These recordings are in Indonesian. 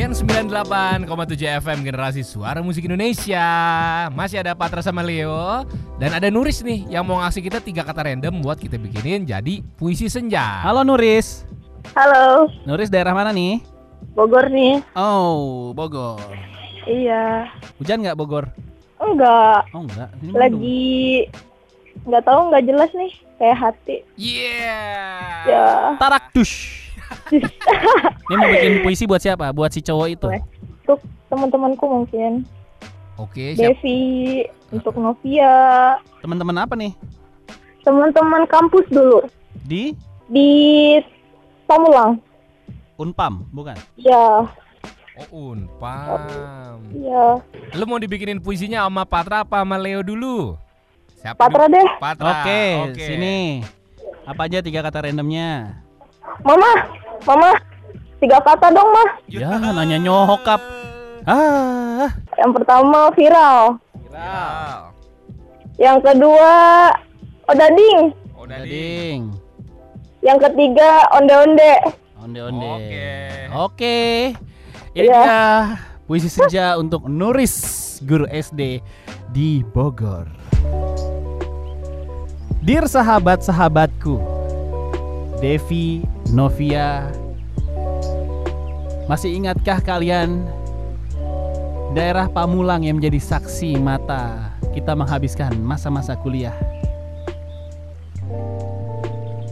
Sekian 98,7 FM Generasi Suara Musik Indonesia Masih ada Patra sama Leo Dan ada Nuris nih yang mau ngasih kita tiga kata random Buat kita bikinin jadi puisi senja Halo Nuris. Halo, Nuris daerah mana nih? Bogor nih. Oh, Bogor. Iya. Hujan nggak Bogor? Enggak, Oh enggak. Ini lagi nggak tahu nggak jelas nih kayak hati. Yeah Ya. Tarak dush. Ini mau bikin puisi buat siapa? Buat si cowok itu. Untuk teman-temanku mungkin. Oke siap Devi, untuk Novia, Teman-teman apa nih? teman-teman kampus dulu Di di Pamulang. Unpam, bukan? Ya, Oh Unpam ya. Lu mau dibikinin puisinya sama Patra apa sama Leo dulu? Siapa Patra dulu? deh. Patra Oke, oke. sini. Apa aja tiga kata randomnya? Mama, Mama, tiga kata dong, mah. Ya, nanya nyokap. Ah, Yang pertama viral. Viral. Yang kedua odading. Oh Dadi dading. Yang ketiga onde-onde. Onde-onde. Oke. Oke. Ini Iya. dia puisi senja untuk Nuris, guru SD di Bogor. Dear sahabat-sahabatku, Devi, Novia, masih ingatkah kalian daerah Pamulang yang menjadi saksi mata kita menghabiskan masa-masa kuliah?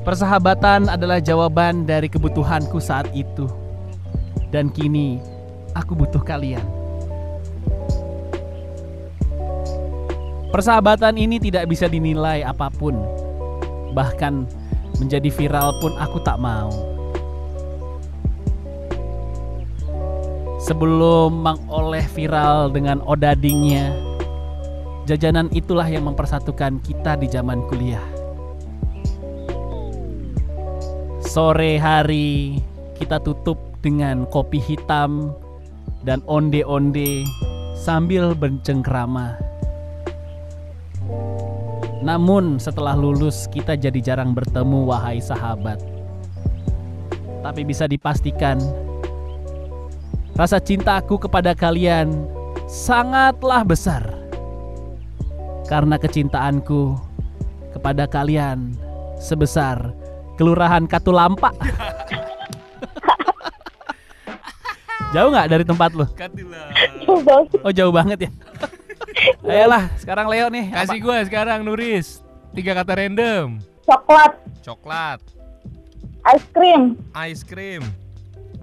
Persahabatan adalah jawaban dari kebutuhanku saat itu. Dan kini aku butuh kalian. Persahabatan ini tidak bisa dinilai apa pun. Bahkan menjadi viral pun aku tak mau. Sebelum mengoleh viral dengan odadingnya, jajanan itulah yang mempersatukan kita di zaman kuliah. Sore hari kita tutup dengan kopi hitam dan onde-onde sambil bercengkrama. Namun setelah lulus kita jadi jarang bertemu wahai sahabat. Tapi bisa dipastikan rasa cintaku kepada kalian sangatlah besar. Karena kecintaanku kepada kalian sebesar Kelurahan Katulampa. Jauh nggak dari tempat lu? Oh jauh banget ya. Ayolah, sekarang Leo nih. Kasih gue sekarang Nuris. Tiga kata random. Coklat, Coklat. Es krim, Ice cream.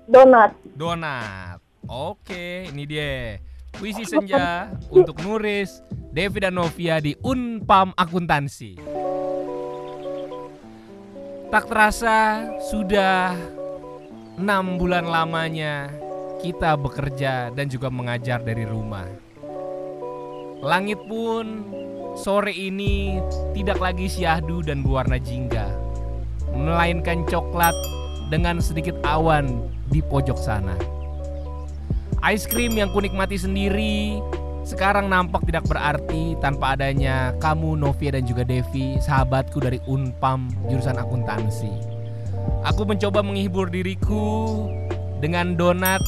Donat. Donat. Oke ini dia. Puisi senja untuk Nuris Devi dan Novia di Unpam Akuntansi. Tak terasa sudah enam bulan lamanya kita bekerja dan juga mengajar dari rumah. Langit pun sore ini tidak lagi syahdu dan berwarna jingga, melainkan coklat dengan sedikit awan di pojok sana. Ice cream yang kunikmati sendiri sekarang nampak tidak berarti tanpa adanya kamu Novia dan juga Devi, sahabatku dari Unpam jurusan akuntansi. Aku mencoba menghibur diriku dengan donat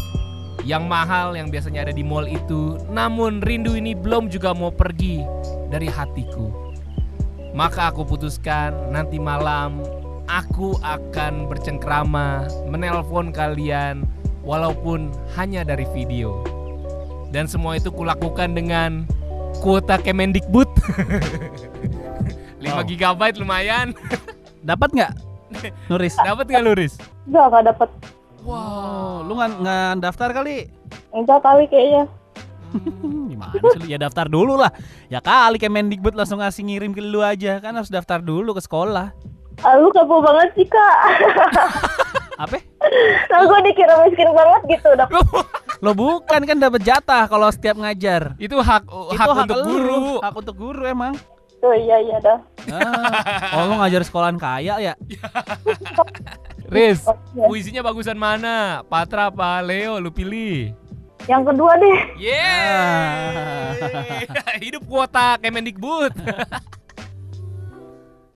yang mahal yang biasanya ada di mall itu. Namun rindu ini belum juga mau pergi dari hatiku. Maka aku putuskan nanti malam aku akan bercengkrama, menelpon kalian walaupun hanya dari video. Dan semua itu kulakukan dengan kuota Kemendikbud. 5 Wow. GB lumayan. Dapat nggak, Nuris? Dapat nggak Luris? Enggak, nggak dapet. Oh, lu nggak nggak daftar kali? Enggak kali kayaknya. Hmm, Gimana sih lu? Ya daftar dulu lah. Ya kali Kemendikbud langsung ngasih ngirim ke lu aja kan harus daftar dulu ke sekolah. Ah, lu kepo banget sih, Kak. Apa? Nah, gue dikira miskin banget gitu. Dapet. Lo bukan kan dapat jatah kalau setiap ngajar. Itu hak Itu hak untuk lu. guru. Hak untuk guru emang. Tuh, iya, iya dah. Ah, oh lo ngajar sekolahan kaya ya? Riz, iya. puisinya bagusan mana? Patra apa Leo? Lu pilih. Yang kedua deh. Yeay! Hidup kuota Kemendikbud.